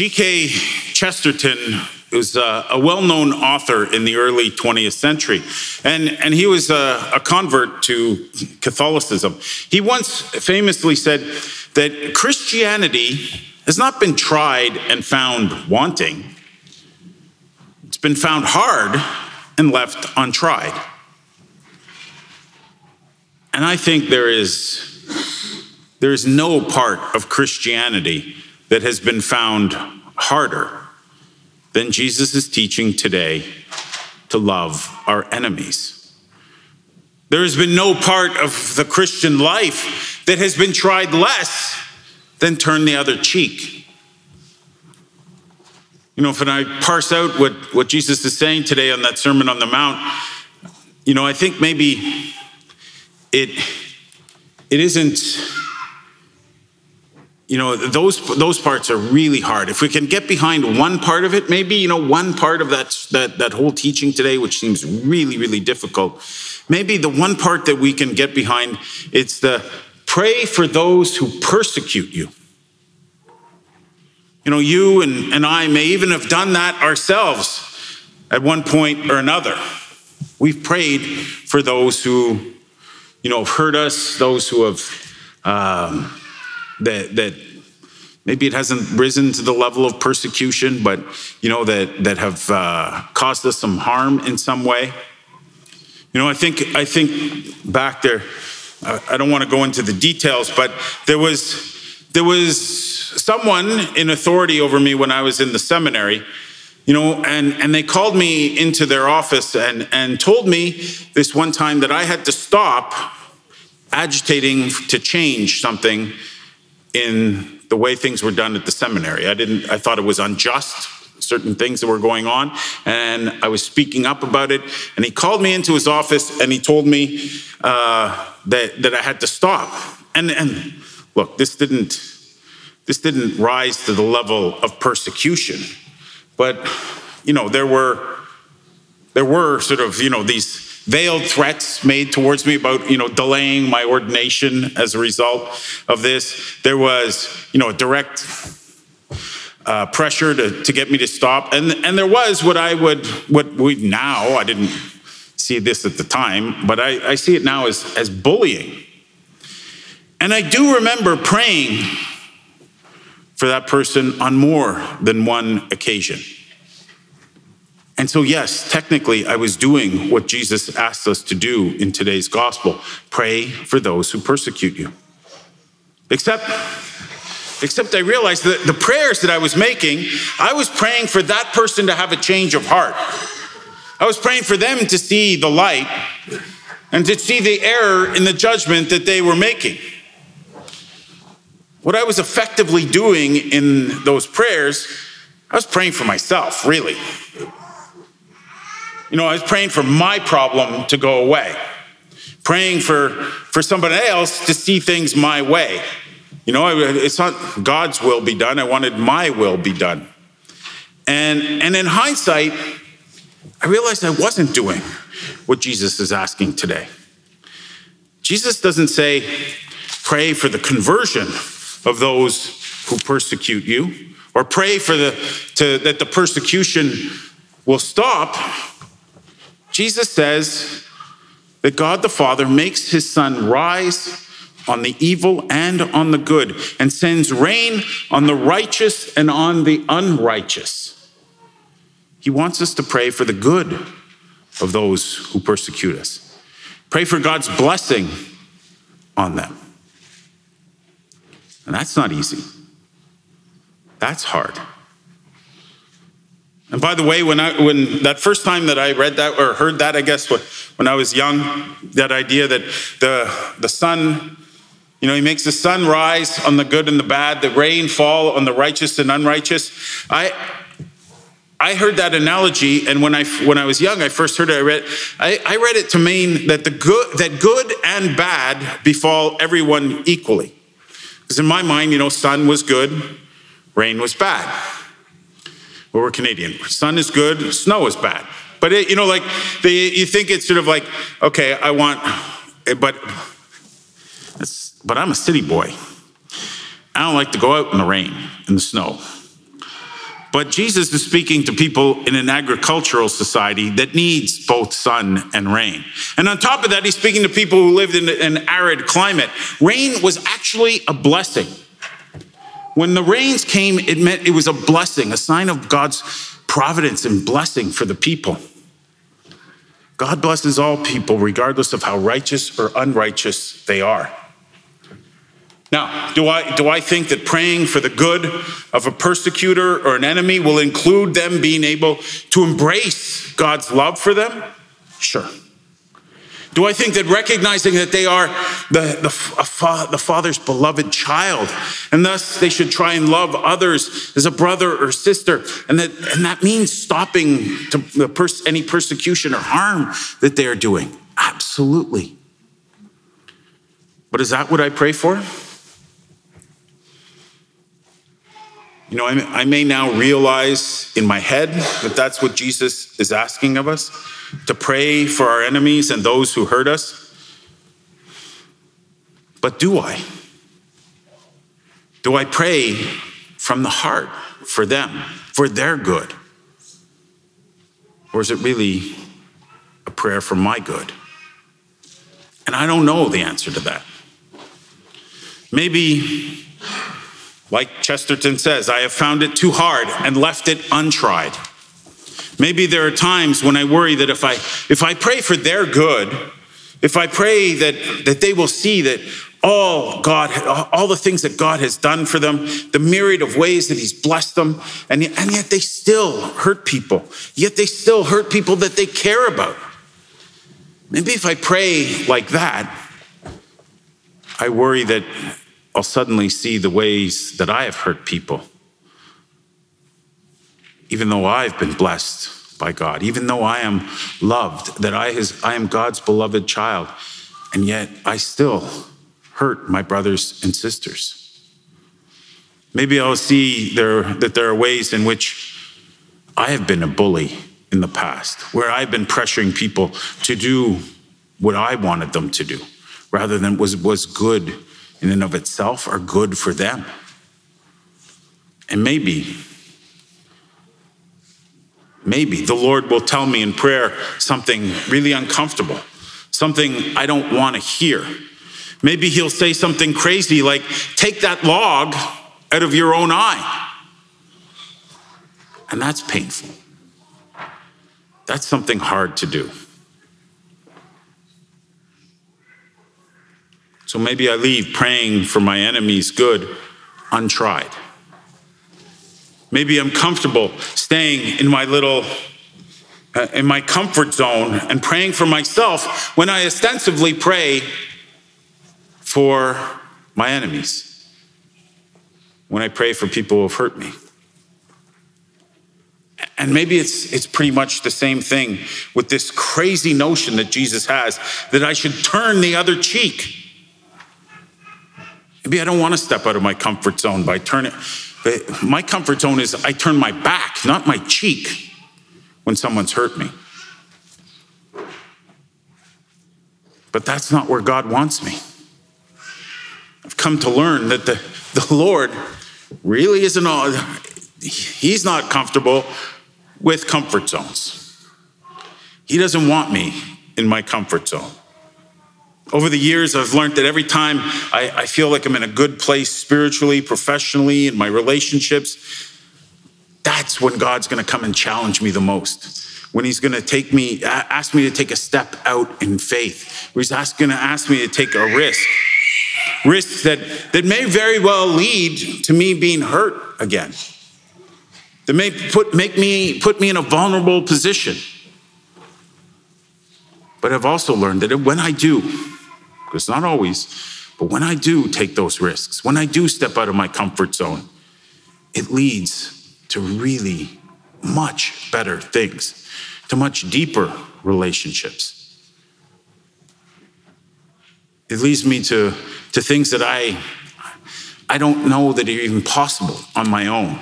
G.K. Chesterton was a, a well-known author in the early 20th century, and, and he was a, a convert to Catholicism. He once famously said that Christianity has not been tried and found wanting. It's been found hard and left untried. And I think there is there is no part of Christianity that has been found harder than Jesus teaching today to love our enemies. There has been no part of the Christian life that has been tried less than turn the other cheek. You know, if I parse out what, what Jesus is saying today on that Sermon on the Mount, you know, I think maybe it it isn't you know those those parts are really hard. If we can get behind one part of it maybe you know one part of that that that whole teaching today which seems really really difficult maybe the one part that we can get behind it's the pray for those who persecute you. You know you and, and i may even have done that ourselves at one point or another. We've prayed for those who you know have hurt us those who have um, that that maybe it hasn't risen to the level of persecution, but you know that that have uh, caused us some harm in some way. You know, I think I think back there. I don't want to go into the details, but there was there was someone in authority over me when I was in the seminary. You know, and, and they called me into their office and, and told me this one time that I had to stop agitating to change something in the way things were done at the seminary. I didn't I thought it was unjust certain things that were going on and I was speaking up about it and he called me into his office and he told me uh, that that I had to stop. And and look, this didn't this didn't rise to the level of persecution. But you know, there were there were sort of, you know, these veiled threats made towards me about you know delaying my ordination as a result of this. There was you know direct uh, pressure to, to get me to stop. And and there was what i would what we now i didn't see this at the time but i, I see it now as as bullying. And i do remember praying for that person on more than one occasion and so, yes, technically, I was doing what Jesus asked us to do in today's gospel pray for those who persecute you. Except, except I realized that the prayers that I was making, I was praying for that person to have a change of heart. I was praying for them to see the light and to see the error in the judgment that they were making. What I was effectively doing in those prayers, I was praying for myself, really. You know, I was praying for my problem to go away, praying for, for somebody else to see things my way. You know, it's not God's will be done. I wanted my will be done. And, and in hindsight, I realized I wasn't doing what Jesus is asking today. Jesus doesn't say, pray for the conversion of those who persecute you, or pray for the, to, that the persecution will stop. Jesus says that God the Father makes his sun rise on the evil and on the good and sends rain on the righteous and on the unrighteous. He wants us to pray for the good of those who persecute us. Pray for God's blessing on them. And that's not easy. That's hard. And by the way, when I when that first time that I read that or heard that, I guess when I was young, that idea that the the sun, you know, he makes the sun rise on the good and the bad, the rain fall on the righteous and unrighteous. I I heard that analogy, and when I when I was young, I first heard it. I read I, I read it to mean that the good that good and bad befall everyone equally. Because in my mind, you know, sun was good, rain was bad. Well, we're Canadian. Sun is good, snow is bad. But it, you know, like the, you think it's sort of like, okay, I want, but but I'm a city boy. I don't like to go out in the rain, in the snow. But Jesus is speaking to people in an agricultural society that needs both sun and rain. And on top of that, he's speaking to people who lived in an arid climate. Rain was actually a blessing. When the rains came, it meant it was a blessing, a sign of God's providence and blessing for the people. God blesses all people, regardless of how righteous or unrighteous they are. Now, do I, do I think that praying for the good of a persecutor or an enemy will include them being able to embrace God's love for them? Sure. Do I think that recognizing that they are the, the, the Father's beloved child, and thus they should try and love others as a brother or sister, and that, and that means stopping pers- any persecution or harm that they are doing? Absolutely. But is that what I pray for? You know, I may now realize in my head that that's what Jesus is asking of us to pray for our enemies and those who hurt us. But do I? Do I pray from the heart for them, for their good? Or is it really a prayer for my good? And I don't know the answer to that. Maybe like Chesterton says, I have found it too hard and left it untried. Maybe there are times when I worry that if I if I pray for their good, if I pray that that they will see that all God, all the things that God has done for them, the myriad of ways that He's blessed them, and, and yet they still hurt people. Yet they still hurt people that they care about. Maybe if I pray like that, I worry that I'll suddenly see the ways that I have hurt people. Even though I've been blessed by God, even though I am loved, that I, his, I am God's beloved child, and yet I still hurt my brothers and sisters. Maybe I'll see there, that there are ways in which I have been a bully in the past, where I've been pressuring people to do what I wanted them to do rather than was, was good in and of itself or good for them. And maybe, maybe the Lord will tell me in prayer something really uncomfortable, something I don't want to hear. Maybe He'll say something crazy like, take that log out of your own eye. And that's painful. That's something hard to do. So maybe I leave praying for my enemy's good untried. Maybe I'm comfortable staying in my little uh, in my comfort zone and praying for myself when I ostensibly pray for my enemies. When I pray for people who have hurt me. And maybe it's, it's pretty much the same thing with this crazy notion that Jesus has that I should turn the other cheek. Maybe I don't want to step out of my comfort zone by turning. My comfort zone is I turn my back, not my cheek, when someone's hurt me. But that's not where God wants me. I've come to learn that the, the Lord really isn't all, He's not comfortable with comfort zones. He doesn't want me in my comfort zone. Over the years, I've learned that every time I, I feel like I'm in a good place spiritually, professionally, in my relationships, that's when God's going to come and challenge me the most. When He's going to take me, ask me to take a step out in faith. Where He's going to ask me to take a risk, risk that that may very well lead to me being hurt again. That may put make me put me in a vulnerable position. But I've also learned that when I do, because not always, but when I do take those risks, when I do step out of my comfort zone, it leads to really much better things, to much deeper relationships. It leads me to, to things that I, I don't know that are even possible on my own.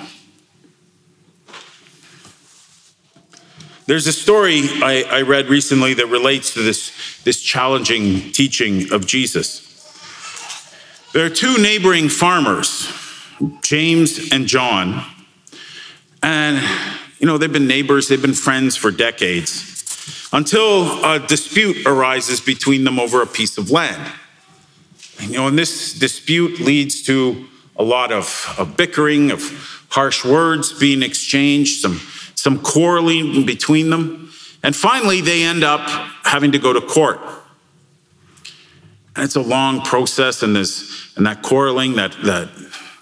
There's a story I, I, read recently that relates to this, this challenging teaching of Jesus. There are two neighboring farmers, James and John, And, you know, they've been neighbors, they've been friends for decades until a dispute arises between them over a piece of land. And, you know, and this dispute leads to a lot of, of bickering, of harsh words being exchanged, some, some quarreling between them. And finally, they end up having to go to court. And it's a long process, and, there's, and that quarreling, that, that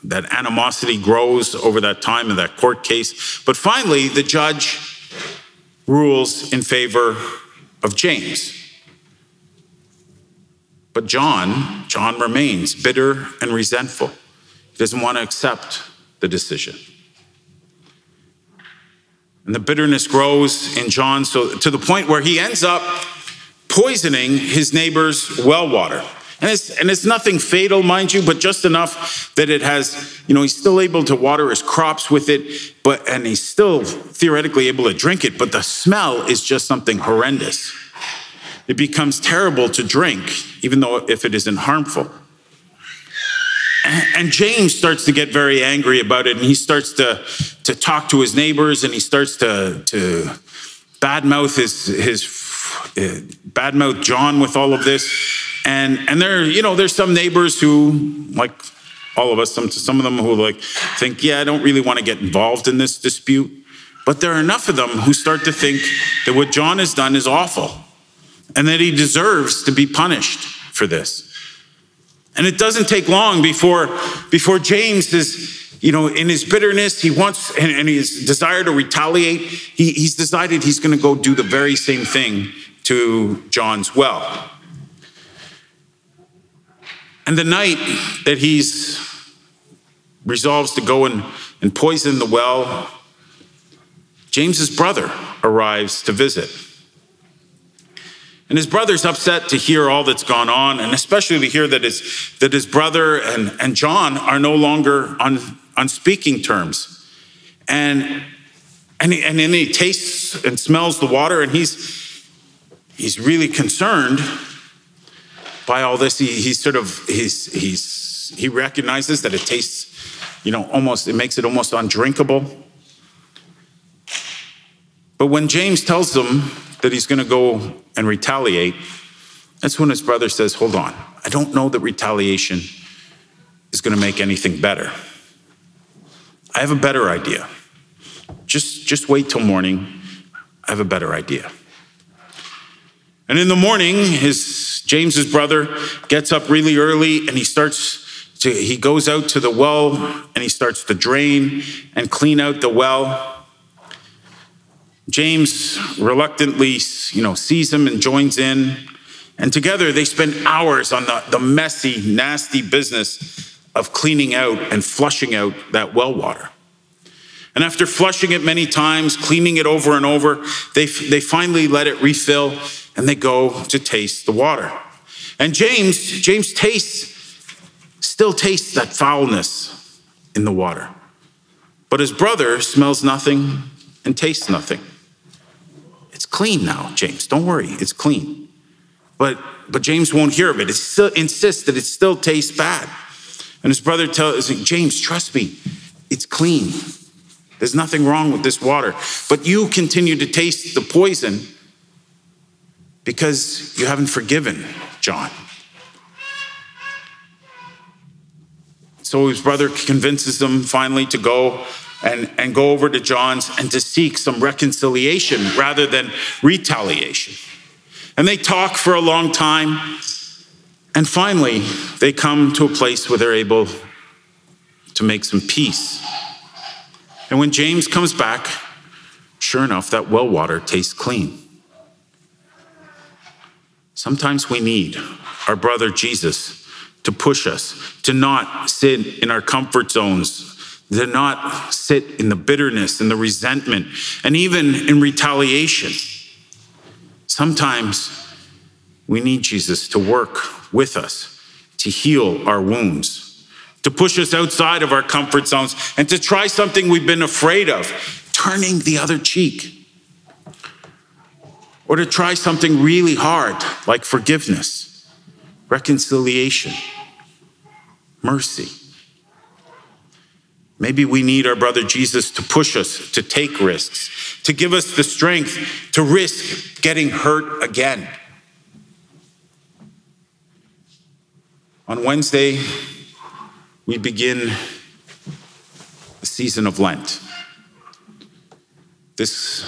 that animosity grows over that time in that court case. But finally, the judge rules in favor of James. But John, John remains bitter and resentful. He doesn't want to accept the decision. And the bitterness grows in John so to the point where he ends up poisoning his neighbor's well water. And it's, and it's nothing fatal, mind you, but just enough that it has, you know, he's still able to water his crops with it, but, and he's still theoretically able to drink it, but the smell is just something horrendous. It becomes terrible to drink, even though if it isn't harmful. And James starts to get very angry about it, and he starts to, to talk to his neighbors, and he starts to, to badmouth his, his badmouth John with all of this. And and there, you know, there's some neighbors who, like all of us, some some of them who like think, yeah, I don't really want to get involved in this dispute. But there are enough of them who start to think that what John has done is awful and that he deserves to be punished for this. And it doesn't take long before, before James is, you know, in his bitterness, he wants and, and his desire to retaliate, he, he's decided he's going to go do the very same thing to John's well. And the night that he's resolves to go and, and poison the well, James's brother arrives to visit. And his brother's upset to hear all that's gone on, and especially to hear that his, that his brother and, and John are no longer on, on speaking terms. And, and, and then he tastes and smells the water, and he's, he's really concerned by all this. He, he's sort of, he's, he's, he recognizes that it tastes, you know, almost, it makes it almost undrinkable. But when James tells him that he's going to go and retaliate, that's when his brother says, Hold on, I don't know that retaliation is going to make anything better. I have a better idea. Just, just wait till morning. I have a better idea. And in the morning, his James's brother gets up really early and he starts to he goes out to the well and he starts to drain and clean out the well. James reluctantly, you know, sees him and joins in. And together they spend hours on the, the messy, nasty business of cleaning out and flushing out that well water. And after flushing it many times, cleaning it over and over, they, they finally let it refill and they go to taste the water. And James, James tastes, still tastes that foulness in the water. But his brother smells nothing and tastes nothing. It's clean now, James. Don't worry, it's clean. But but James won't hear of it. It still insists that it still tastes bad. And his brother tells him, James, trust me, it's clean. There's nothing wrong with this water. But you continue to taste the poison because you haven't forgiven John. So his brother convinces them finally to go and, and go over to John's and to seek some reconciliation rather than retaliation. And they talk for a long time. And finally, they come to a place where they're able to make some peace. And when James comes back, sure enough, that well water tastes clean. Sometimes we need our brother Jesus to push us, to not sit in our comfort zones, to not sit in the bitterness and the resentment, and even in retaliation. Sometimes we need Jesus to work with us, to heal our wounds, to push us outside of our comfort zones, and to try something we've been afraid of, turning the other cheek or to try something really hard like forgiveness, reconciliation, mercy. Maybe we need our brother Jesus to push us to take risks, to give us the strength to risk getting hurt again. On Wednesday, we begin the season of Lent. This,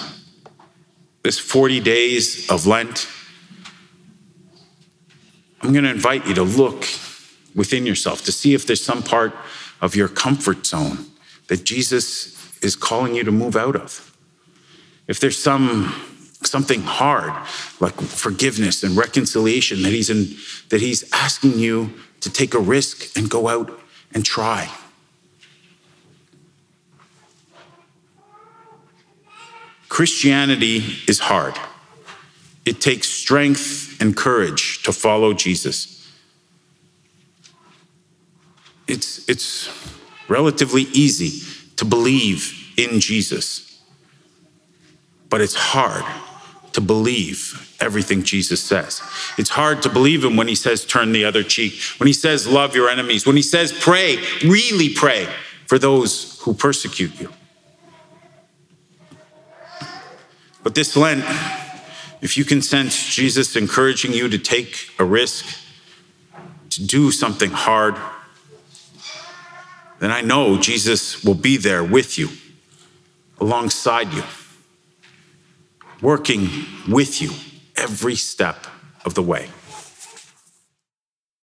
this 40 days of Lent, I'm going to invite you to look within yourself to see if there's some part of your comfort zone that Jesus is calling you to move out of. If there's some something hard like forgiveness and reconciliation that he's in that he's asking you to take a risk and go out and try. Christianity is hard. It takes strength and courage to follow Jesus. It's, it's relatively easy to believe in Jesus, but it's hard to believe everything Jesus says. It's hard to believe him when he says, turn the other cheek, when he says, love your enemies, when he says, pray, really pray for those who persecute you. But this Lent, if you can sense Jesus encouraging you to take a risk, to do something hard, then I know Jesus will be there with you, alongside you working with you every step of the way.